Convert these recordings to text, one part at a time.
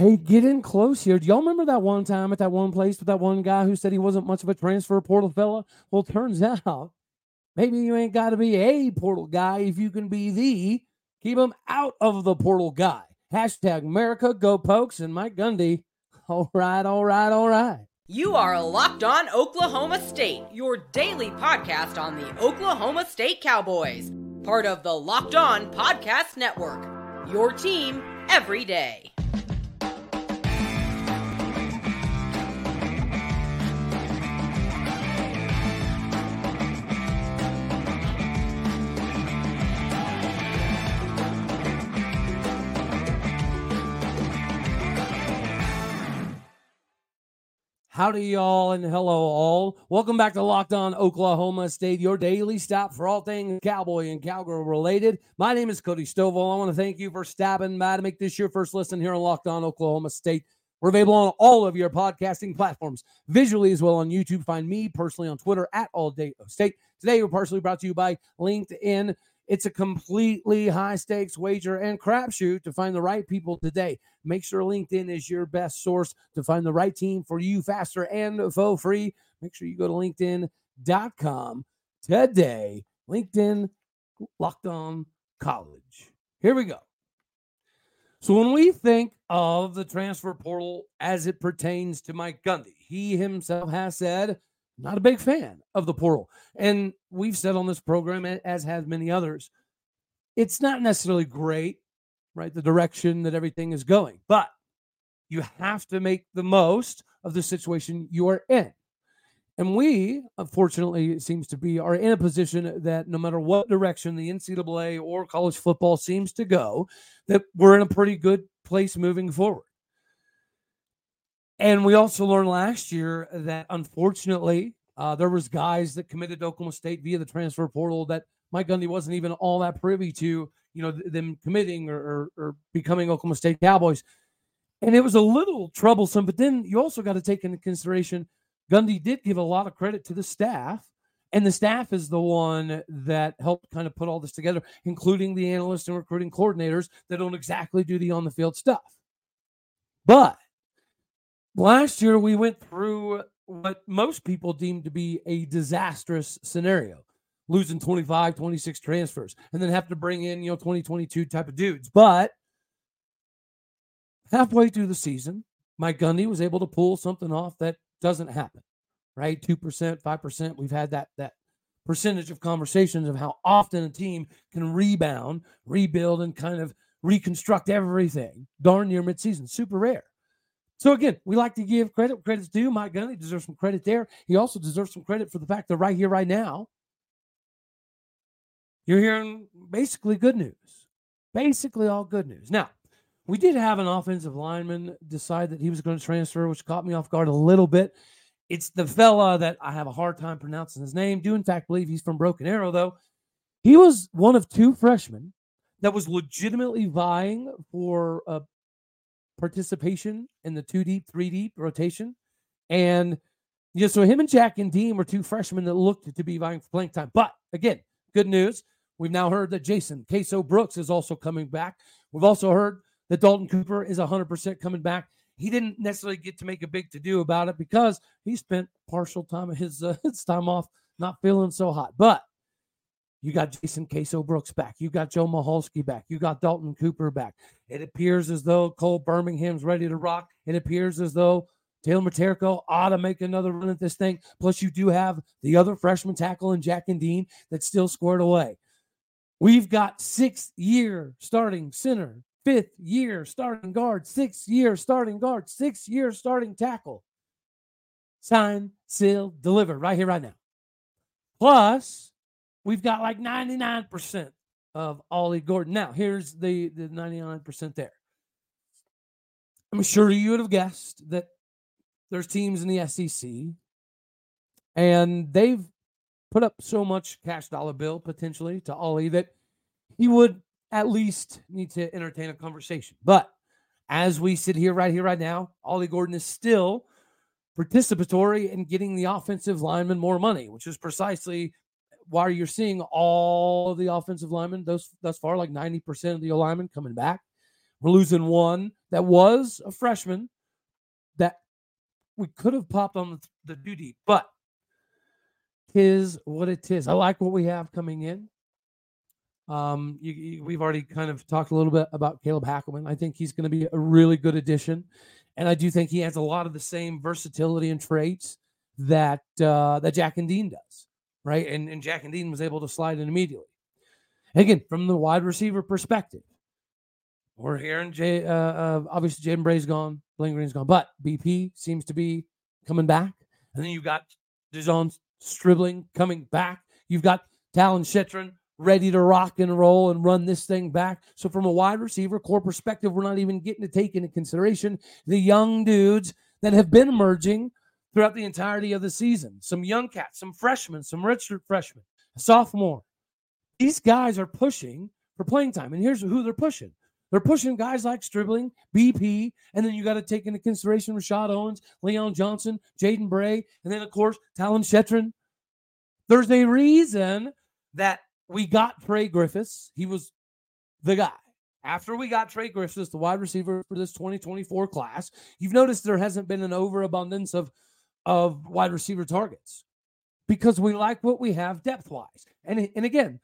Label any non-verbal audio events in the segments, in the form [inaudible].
Hey, get in close here. Do y'all remember that one time at that one place with that one guy who said he wasn't much of a transfer portal fella? Well, turns out maybe you ain't got to be a portal guy if you can be the keep him out of the portal guy. Hashtag America Go Pokes and Mike Gundy. All right, all right, all right. You are Locked On Oklahoma State, your daily podcast on the Oklahoma State Cowboys, part of the Locked On Podcast Network. Your team every day. Howdy, y'all, and hello, all. Welcome back to Locked On Oklahoma State, your daily stop for all things cowboy and cowgirl related. My name is Cody Stovall. I want to thank you for stopping by to make this your first listen here on Locked On Oklahoma State. We're available on all of your podcasting platforms, visually as well on YouTube. Find me personally on Twitter at All Day State. Today, we're partially brought to you by LinkedIn. It's a completely high stakes wager and crapshoot to find the right people today. Make sure LinkedIn is your best source to find the right team for you faster and for free. Make sure you go to LinkedIn.com today. LinkedIn Locked On College. Here we go. So when we think of the transfer portal as it pertains to Mike Gundy, he himself has said not a big fan of the portal. And we've said on this program, as has many others, it's not necessarily great, right? The direction that everything is going, but you have to make the most of the situation you are in. And we, unfortunately, it seems to be, are in a position that no matter what direction the NCAA or college football seems to go, that we're in a pretty good place moving forward. And we also learned last year that unfortunately, uh, there was guys that committed to Oklahoma State via the transfer portal that Mike Gundy wasn't even all that privy to, you know, them committing or, or, or becoming Oklahoma State Cowboys. And it was a little troublesome. But then you also got to take into consideration Gundy did give a lot of credit to the staff. And the staff is the one that helped kind of put all this together, including the analysts and recruiting coordinators that don't exactly do the on the field stuff. But Last year, we went through what most people deem to be a disastrous scenario losing 25, 26 transfers, and then have to bring in, you know, 2022 type of dudes. But halfway through the season, Mike Gundy was able to pull something off that doesn't happen, right? 2%, 5%. We've had that, that percentage of conversations of how often a team can rebound, rebuild, and kind of reconstruct everything darn near midseason. Super rare. So again, we like to give credit. Credit's due. Mike Gundy deserves some credit there. He also deserves some credit for the fact that right here, right now, you're hearing basically good news. Basically all good news. Now, we did have an offensive lineman decide that he was going to transfer, which caught me off guard a little bit. It's the fella that I have a hard time pronouncing his name. Do in fact believe he's from Broken Arrow, though. He was one of two freshmen that was legitimately vying for a participation in the two deep, three deep rotation. And yeah, so him and Jack and Dean were two freshmen that looked to be vying for playing time. But again, good news. We've now heard that Jason Queso Brooks is also coming back. We've also heard that Dalton Cooper is 100% coming back. He didn't necessarily get to make a big to do about it because he spent partial time of his, uh, [laughs] his time off not feeling so hot. But you got Jason Queso Brooks back. You got Joe Michalski back. You got Dalton Cooper back. It appears as though Cole Birmingham's ready to rock. It appears as though Taylor Miterko ought to make another run at this thing. Plus, you do have the other freshman tackle in Jack and Dean that's still squared away. We've got sixth year starting center, fifth year starting guard, sixth year starting guard, sixth year starting tackle. Sign, seal, deliver right here, right now. Plus, We've got like 99% of Ollie Gordon. Now, here's the, the 99% there. I'm sure you would have guessed that there's teams in the SEC and they've put up so much cash dollar bill potentially to Ollie that he would at least need to entertain a conversation. But as we sit here right here right now, Ollie Gordon is still participatory in getting the offensive lineman more money, which is precisely why you're seeing all of the offensive linemen those thus far, like 90% of the linemen coming back. We're losing one that was a freshman that we could have popped on the, the duty, but tis what it is. I like what we have coming in. Um, you, you, we've already kind of talked a little bit about Caleb Hackleman. I think he's going to be a really good addition, and I do think he has a lot of the same versatility and traits that uh, that Jack and Dean does, right? And and Jack and Dean was able to slide in immediately. Again, from the wide receiver perspective, we're hearing Jay. Uh, uh, obviously, Jaden Bray's gone, Blaine Green's gone, but BP seems to be coming back, and then you've got De'Zhaun Stribling coming back. You've got Talyn Shettron ready to rock and roll and run this thing back. So, from a wide receiver core perspective, we're not even getting to take into consideration the young dudes that have been emerging throughout the entirety of the season. Some young cats, some freshmen, some redshirt freshmen, sophomore. These guys are pushing for playing time. And here's who they're pushing. They're pushing guys like Stribling, BP, and then you got to take into consideration Rashod Owens, Leon Johnson, Jaden Bray, and then, of course, Talyn Shettron. There's a reason that we got Trey Griffiths. He was the guy. After we got Trey Griffiths, the wide receiver for this 2024 class, you've noticed there hasn't been an overabundance of, of wide receiver targets because we like what we have depth wise. And, and again,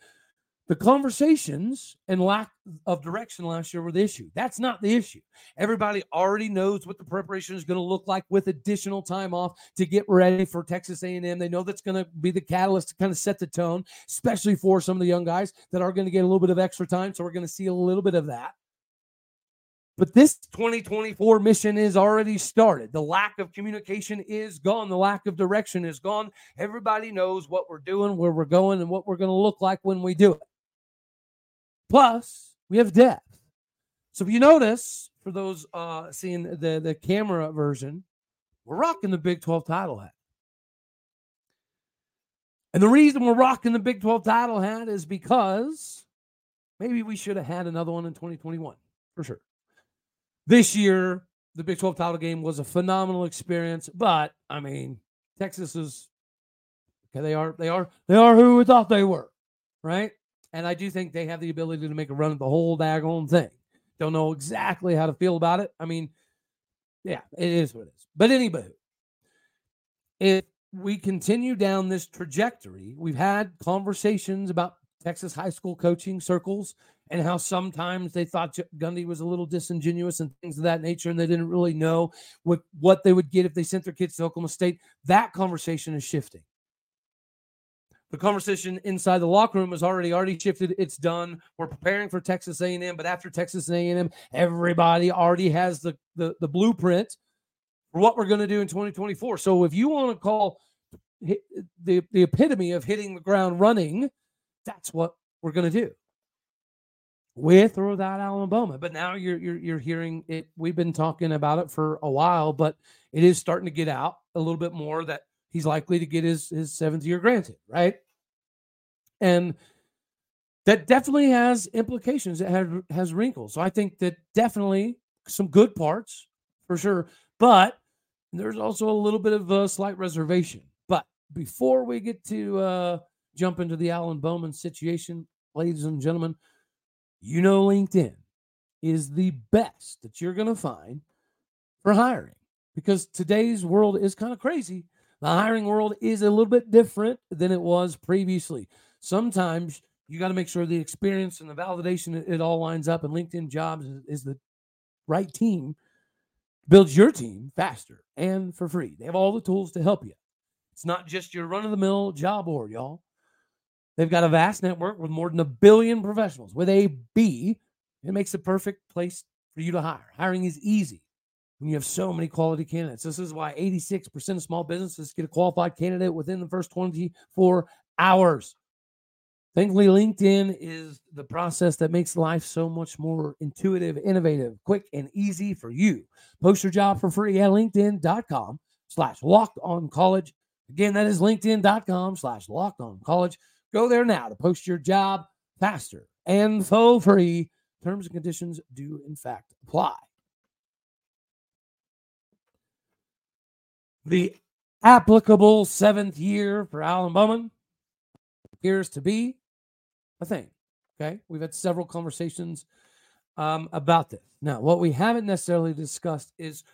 the conversations and lack of direction last year were the issue. That's not the issue. Everybody already knows what the preparation is going to look like with additional time off to get ready for Texas A&M. They know that's going to be the catalyst to kind of set the tone, especially for some of the young guys that are going to get a little bit of extra time. So we're going to see a little bit of that. But this 2024 mission is already started. The lack of communication is gone. The lack of direction is gone. Everybody knows what we're doing, where we're going, and what we're going to look like when we do it. Plus, we have depth. So if you notice, for those uh seeing the the camera version, we're rocking the Big 12 title hat. And the reason we're rocking the Big 12 title hat is because maybe we should have had another one in 2021 for sure. This year, the Big 12 title game was a phenomenal experience, but I mean, Texas is okay. They are, they are, they are who we thought they were, right? And I do think they have the ability to make a run at the whole daggone thing. Don't know exactly how to feel about it. I mean, yeah, it is what it is. But anyway, if we continue down this trajectory, we've had conversations about Texas high school coaching circles and how sometimes they thought Gundy was a little disingenuous and things of that nature, and they didn't really know what, what they would get if they sent their kids to Oklahoma State. That conversation is shifting the conversation inside the locker room has already already shifted. It's done. We're preparing for Texas A&M, but after Texas A&M, everybody already has the the, the blueprint for what we're going to do in 2024. So if you want to call the the epitome of hitting the ground running, that's what we're going to do. With or without Alan Bowman, but now you're you're you're hearing it. We've been talking about it for a while, but it is starting to get out a little bit more that he's likely to get his his seventh year granted, right? And that definitely has implications. It has has wrinkles. So I think that definitely some good parts for sure, but there's also a little bit of a slight reservation. But before we get to uh, jump into the Alan Bowman situation, ladies and gentlemen, you know LinkedIn is the best that you're going to find for hiring because today's world is kind of crazy the hiring world is a little bit different than it was previously. Sometimes you got to make sure the experience and the validation it, all lines up, and LinkedIn Jobs is, is the right team builds your team faster and for free. They have all the tools to help you. It's not just your run of the mill job board, y'all. They've got a vast network with more than a billion professionals with a B. It makes the perfect place for you to hire. Hiring is easy when you have so many quality candidates. This is why 86% of small businesses get a qualified candidate within the first 24 hours. Thankfully, LinkedIn is the process that makes life so much more intuitive, innovative, quick, and easy for you. Post your job for free at LinkedIn.com slash locked on college. Again, that is LinkedIn.com slash locked on college. Go there now to post your job faster and for free. Terms and conditions do, in fact, apply. The applicable seventh year for Alan Bowman appears to be a thing. Okay. We've had several conversations um, about this. Now, what we haven't necessarily discussed is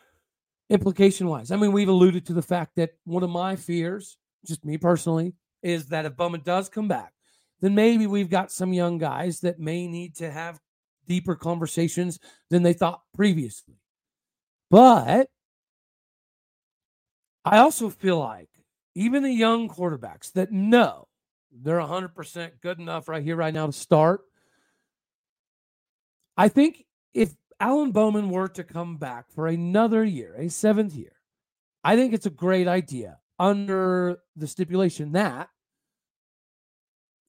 implication wise. I mean, we've alluded to the fact that one of my fears, just me personally, is that if Bowman does come back, then maybe we've got some young guys that may need to have deeper conversations than they thought previously. But I also feel like even the young quarterbacks that know they're 100% good enough right here, right now to start. I think if Alan Bowman were to come back for another year, a seventh year, I think it's a great idea under the stipulation that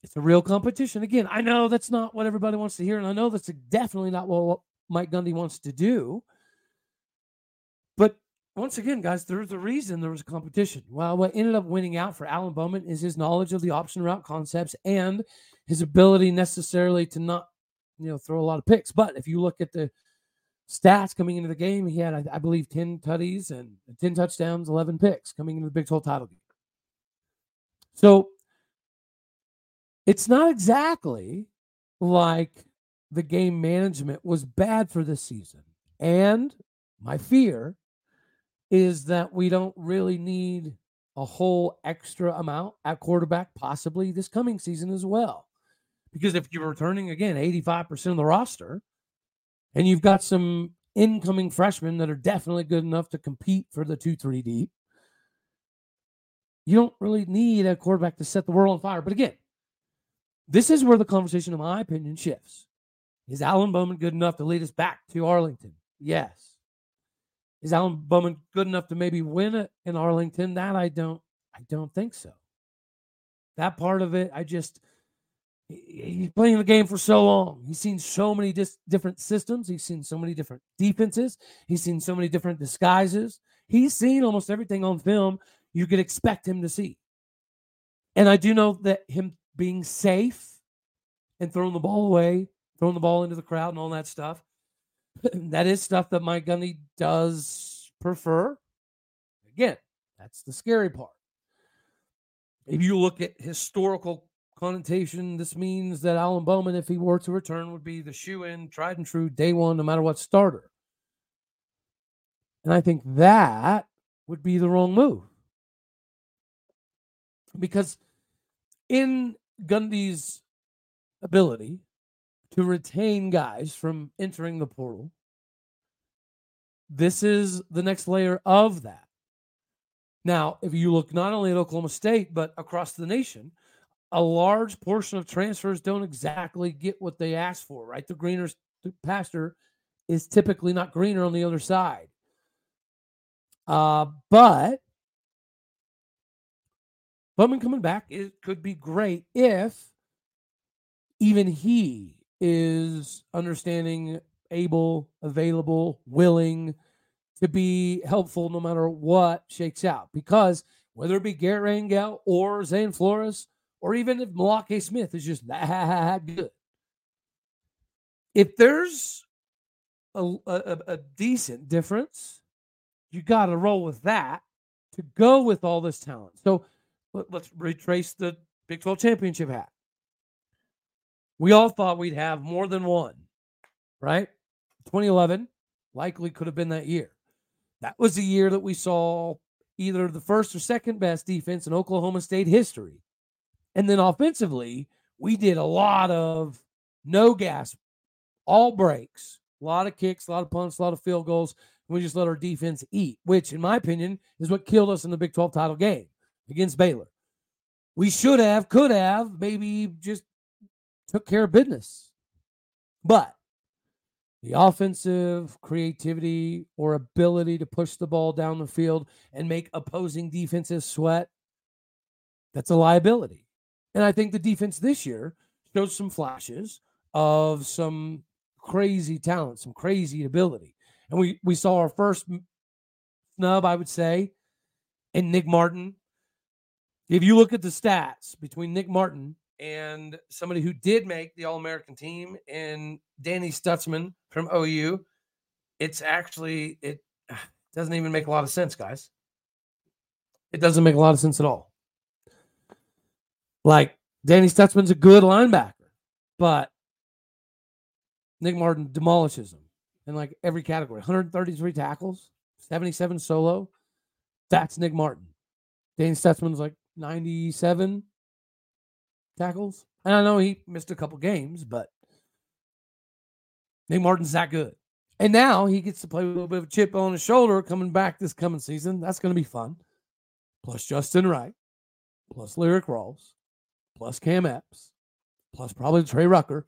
it's a real competition. Again, I know that's not what everybody wants to hear, and I know that's definitely not what Mike Gundy wants to do. But once again, guys, there's a reason there was a competition. Well, what ended up winning out for Alan Bowman is his knowledge of the option route concepts and his ability necessarily to not, you know, throw a lot of picks. But if you look at the stats coming into the game, he had, I, I believe, 10 tutties and 10 touchdowns, 11 picks coming into the Big 12 title game. So it's not exactly like the game management was bad for this season. And my fear is that we don't really need a whole extra amount at quarterback, possibly this coming season as well. Because if you're returning again 85% of the roster and you've got some incoming freshmen that are definitely good enough to compete for the 2 3 deep, you don't really need a quarterback to set the world on fire. But again, this is where the conversation, in my opinion, shifts. Is Alan Bowman good enough to lead us back to Arlington? Yes. Is Alan Bowman good enough to maybe win it in Arlington? That I don't, I don't think so. That part of it, I just, he's playing the game for so long. He's seen so many dis- different systems. He's seen so many different defenses. He's seen so many different disguises. He's seen almost everything on film you could expect him to see. And I do know that him being safe and throwing the ball away, throwing the ball into the crowd and all that stuff. [clears throat] that is stuff that Mike Gundy does prefer. Again, that's the scary part. If you look at historical connotation, this means that Alan Bowman, if he were to return, would be the shoe in, tried and true, day one, no matter what starter. And I think that would be the wrong move. Because in Gundy's ability to retain guys from entering the portal. This is the next layer of that. Now, if you look not only at Oklahoma State, but across the nation, a large portion of transfers don't exactly get what they ask for, right? The greener pasture is typically not greener on the other side. Uh, but Bowman coming back, it could be great if even he is understanding, able, available, willing to be helpful no matter what shakes out. Because whether it be Garret Rangel or Zane Flores, or even if Malake Smith is just [laughs] that good, if there's a, a, a decent difference, you got to roll with that to go with all this talent. So let, us retrace the Big 12 championship hat. We all thought we'd have more than one, right? 2011 likely could have been that year. That was the year that we saw either the first or second best defense in Oklahoma State history. And then offensively, we did a lot of no gas, all breaks, a lot of kicks, a lot of punts, a lot of field goals. we just let our defense eat, which, in my opinion, is what killed us in the Big 12 title game against Baylor. We should have, could have, maybe just took care of business. But the offensive creativity or ability to push the ball down the field and make opposing defenses sweat, that's a liability. And I think the defense this year shows some flashes of some crazy talent, some crazy ability. And we we saw our first snub, I would say, in Nick Martin if you look at the stats between Nick Martin and somebody who did make the All American team and Danny Stutsman from OU, it's actually it [sighs] doesn't even make a lot of sense, guys. It doesn't make a lot of sense at all. Like Danny Stutsman's a good linebacker, but Nick Martin demolishes him in like every category 133 tackles, 77 solo. That's Nick Martin. Danny Stutsman's like 97 tackles. And I know he missed a couple games, but Nick Martin's that good. And now he gets to play with a little bit of a chip on his shoulder coming back this coming season. That's going to be fun. Plus Justin Wright, plus Lyrik Rawls, plus Cam Epps, plus probably Trey Rucker.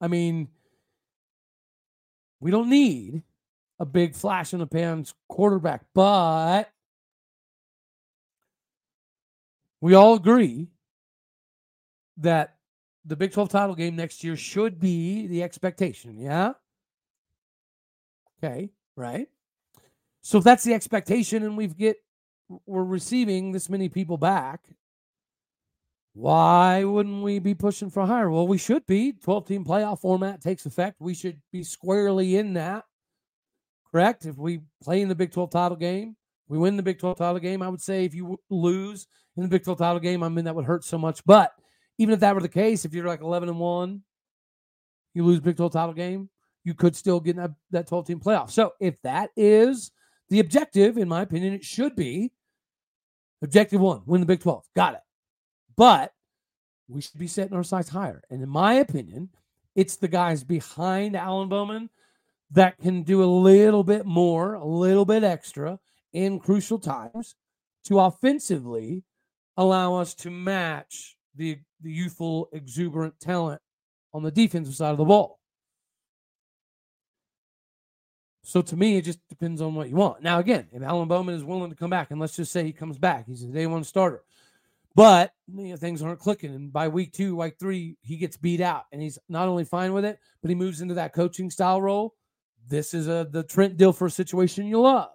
I mean, we don't need a big flash in the pans quarterback, but we all agree that the Big 12 title game next year should be the expectation. Yeah. Okay. Right. So if that's the expectation and we've get we're receiving this many people back, why wouldn't we be pushing for higher? Well, we should be. 12 team playoff format takes effect. We should be squarely in that. Correct? If we play in the Big 12 title game, we win the Big 12 title game. I would say if you lose in the Big 12 title game, I mean, that would hurt so much. But even if that were the case, if you're like 11 and 1, you lose Big 12 title game, you could still get that, that 12 team playoff. So if that is the objective, in my opinion, it should be objective one win the Big 12. Got it. But we should be setting our sights higher. And in my opinion, it's the guys behind Alan Bowman that can do a little bit more, a little bit extra in crucial times to offensively allow us to match the, the youthful, exuberant talent on the defensive side of the ball. So to me, it just depends on what you want. Now, again, if Alan Bowman is willing to come back, and let's just say he comes back, he's a day one starter, but you know, things aren't clicking. And by week two, week three, he gets beat out, and he's not only fine with it, but he moves into that coaching style role. This is a the Trent Dilfer situation you love.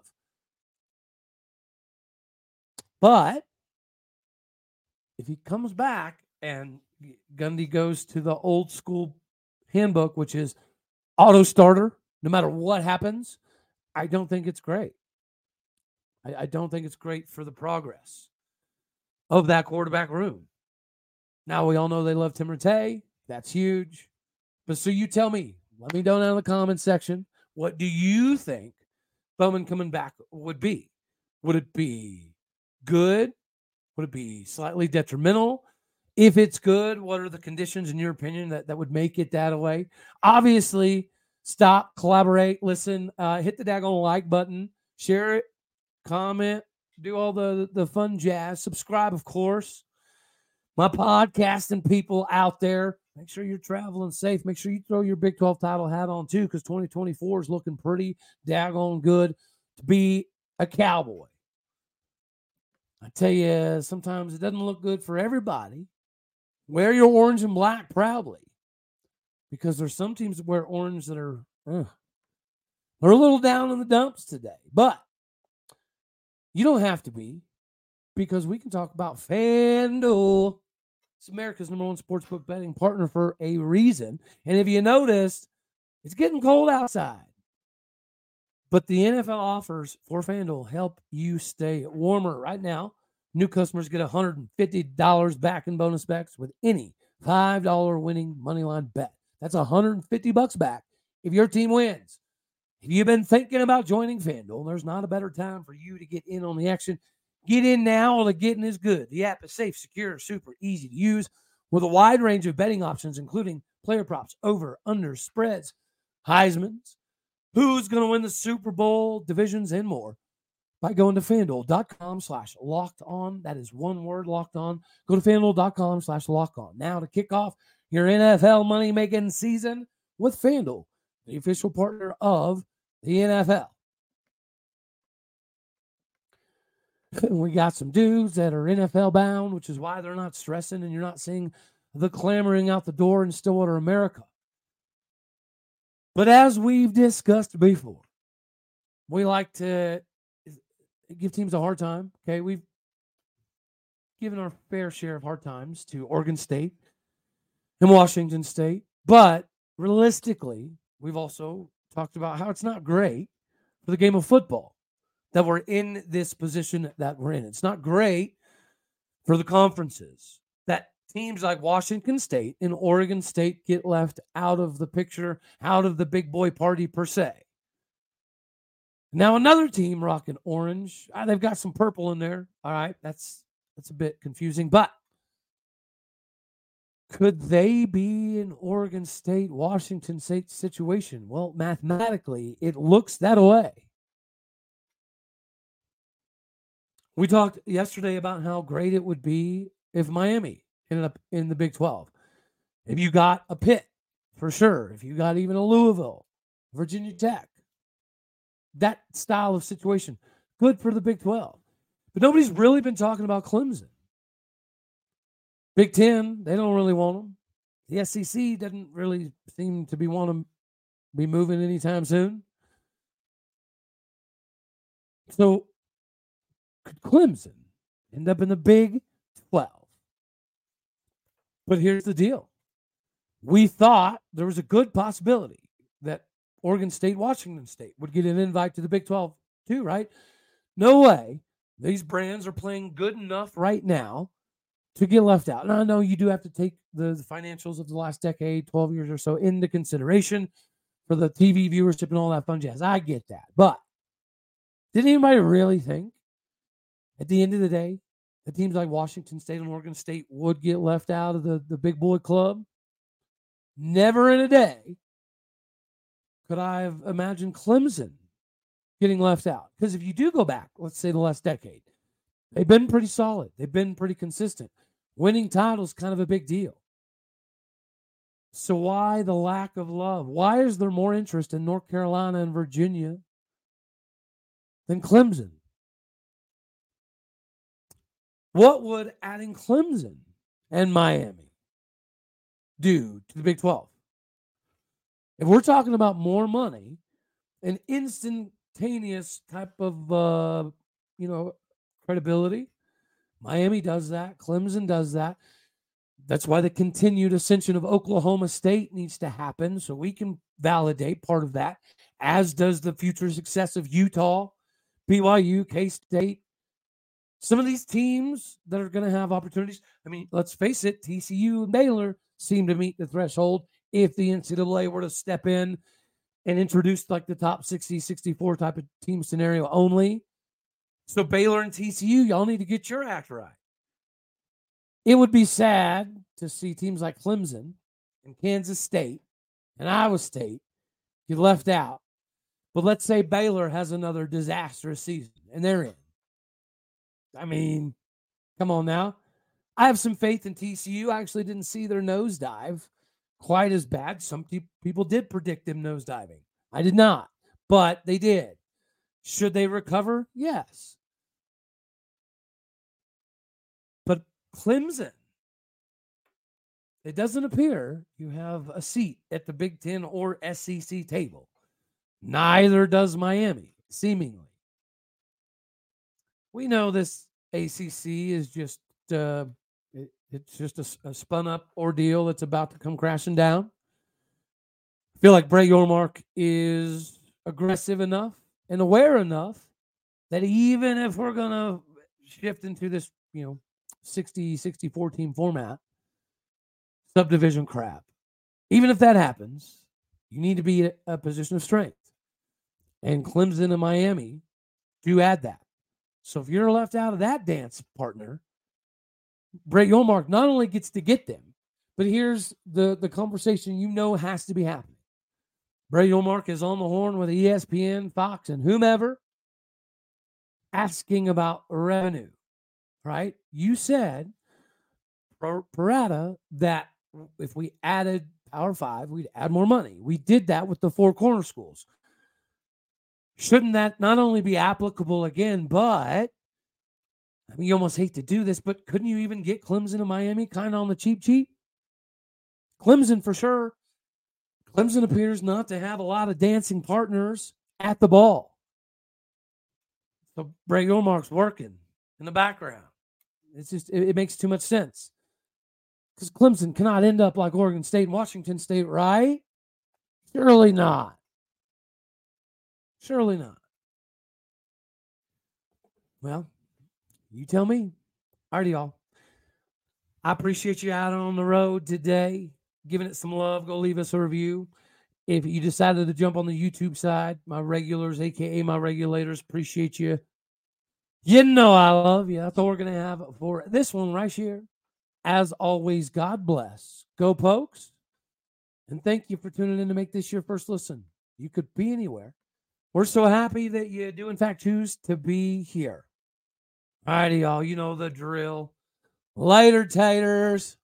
But if he comes back and Gundy goes to the old school handbook, which is auto starter, no matter what happens, I don't think it's great. I, I don't think it's great for the progress of that quarterback room. Now we all know they love Tim Rattay. That's huge. But so you tell me, let me know down in the comment section. What do you think Bowman coming back would be? Would it be good? Would it be slightly detrimental? If it's good, what are the conditions, in your opinion, that, that would make it that way? Obviously, stop, collaborate, listen, uh, hit the daggone like button, share it, comment, do all the the fun jazz. Subscribe, of course. My podcasting people out there, make sure you're traveling safe. Make sure you throw your Big 12 title hat on too, because 2024 is looking pretty daggone good to be a cowboy. I tell you, sometimes it doesn't look good for everybody. Wear your orange and black proudly, because there's some teams that wear orange that are uh, they're a little down in the dumps today. But you don't have to be because we can talk about FanDuel. It's America's number one sportsbook betting partner for a reason. And if you noticed, it's getting cold outside. But the NFL offers for FanDuel help you stay warmer. Right now, new customers get $150 back in bonus bets with any $5 winning moneyline bet. That's 150 bucks back if your team wins. If you've been thinking about joining FanDuel, there's not a better time for you to get in on the action. Get in now while the getting is good. The app is safe, secure, super easy to use with a wide range of betting options, including player props, over, under, spreads, Heisman's, who's going to win the Super Bowl, divisions, and more by going to fanduel.com slash locked on. That is one word locked on. Go to fanduel.com slash locked on. Now to kick off your NFL money making season with FanDuel the official partner of the NFL. [laughs] we got some dudes that are NFL bound, which is why they're not stressing and you're not seeing the clamoring out the door in Stillwater, America. But as we've discussed before, we like to give teams a hard time. Okay. We've given our fair share of hard times to Oregon State and Washington State. But realistically, we've also talked about how it's not great for the game of football that we're in this position that we're in. It's not great for the conferences that teams like Washington State and Oregon State get left out of the picture, out of the big boy party per se. Now another team rocking orange. Ah, they've got some purple in there. All right, that's that's a bit confusing, but could they be an Oregon State, Washington State situation? Well, mathematically, it looks that way. We talked yesterday about how great it would be if Miami ended up in the Big 12. If you got a Pitt, for sure. If you got even a Louisville, Virginia Tech, that style of situation, good for the Big 12. But nobody's really been talking about Clemson. Big Ten, they don't really want them. The SEC doesn't really seem to be want to be moving anytime soon. So could Clemson end up in the Big 12? But here's the deal. We thought there was a good possibility that Oregon State, Washington State would get an invite to the Big 12 too, right? No way. These brands are playing good enough right now to get left out. I know you do have to take the, the financials of the last decade, 12 years or so, into consideration for the TV viewership and all that fun jazz. I get that. But did anybody really think at the end of the day that teams like Washington State and Oregon State would get left out of the, the big boy club? Never in a day could I have imagined Clemson getting left out. Because if you do go back, let's say the last decade, they've been pretty solid. They've been pretty consistent. Winning titles kind of a big deal. So why the lack of love? Why is there more interest in North Carolina and Virginia than Clemson? What would adding Clemson and Miami do to the Big 12? If we're talking about more money, an instantaneous type of uh, you know credibility, Miami does that. Clemson does that. That's why the continued ascension of Oklahoma State needs to happen so we can validate part of that, as does the future success of Utah, BYU, K State. Some of these teams that are going to have opportunities. I mean, let's face it, TCU and Baylor seem to meet the threshold if the NCAA were to step in and introduce like the top 60, 64 type of team scenario only. So Baylor and TCU, y'all need to get your act right. It would be sad to see teams like Clemson and Kansas State and Iowa State get left out. But let's say Baylor has another disastrous season and they're in. I mean, come on now. I have some faith in TCU. I actually didn't see their nosedive quite as bad. Some people did predict them nosediving. I did not, but they did. Should they recover? Yes. But Clemson, it doesn't appear you have a seat at the Big Ten or SEC table. Neither does Miami, seemingly. We know this ACC is just uh, it, it's just a, a, spun up ordeal that's about to come crashing down. I feel like Brett Yormark is aggressive enough and aware enough that even if we're going to shift into this, you know, 60, 64 team format, subdivision crap, even if that happens, you need to be in a position of strength. And Clemson and Miami do add that. So if you're left out of that dance partner, Brett Yormark not only gets to get them, but here's the, the conversation you know has to be happening. Brett Yormark is on the horn with ESPN, Fox, and whomever asking about revenue, right? You said, Parada, that if we added Power Five, we'd add more money. We did that with the four corner schools. Shouldn't that not only be applicable again, but I mean, you almost hate to do this, but couldn't you even get Clemson and Miami kind of on the cheap, cheap? Clemson for sure. Clemson appears not to have a lot of dancing partners at the ball. So Brett Yormark's working in the background. It's just, it, it makes too much sense. Because Clemson cannot end up like Oregon State and Washington State, right? Surely not. Surely not. Well, you tell me. Alrighty, y'all. I appreciate you out on the road today, giving it some love. Go leave us a review. If you decided to jump on the YouTube side, my regulars, aka my regulators, appreciate you. You know I love you. That's all we're gonna have for this one right here. As always, God bless. Go pokes. And thank you for tuning in to make this your first listen. You could be anywhere. We're so happy that you do, in fact, choose to be here. All righty, y'all. You know the drill. Later, taters.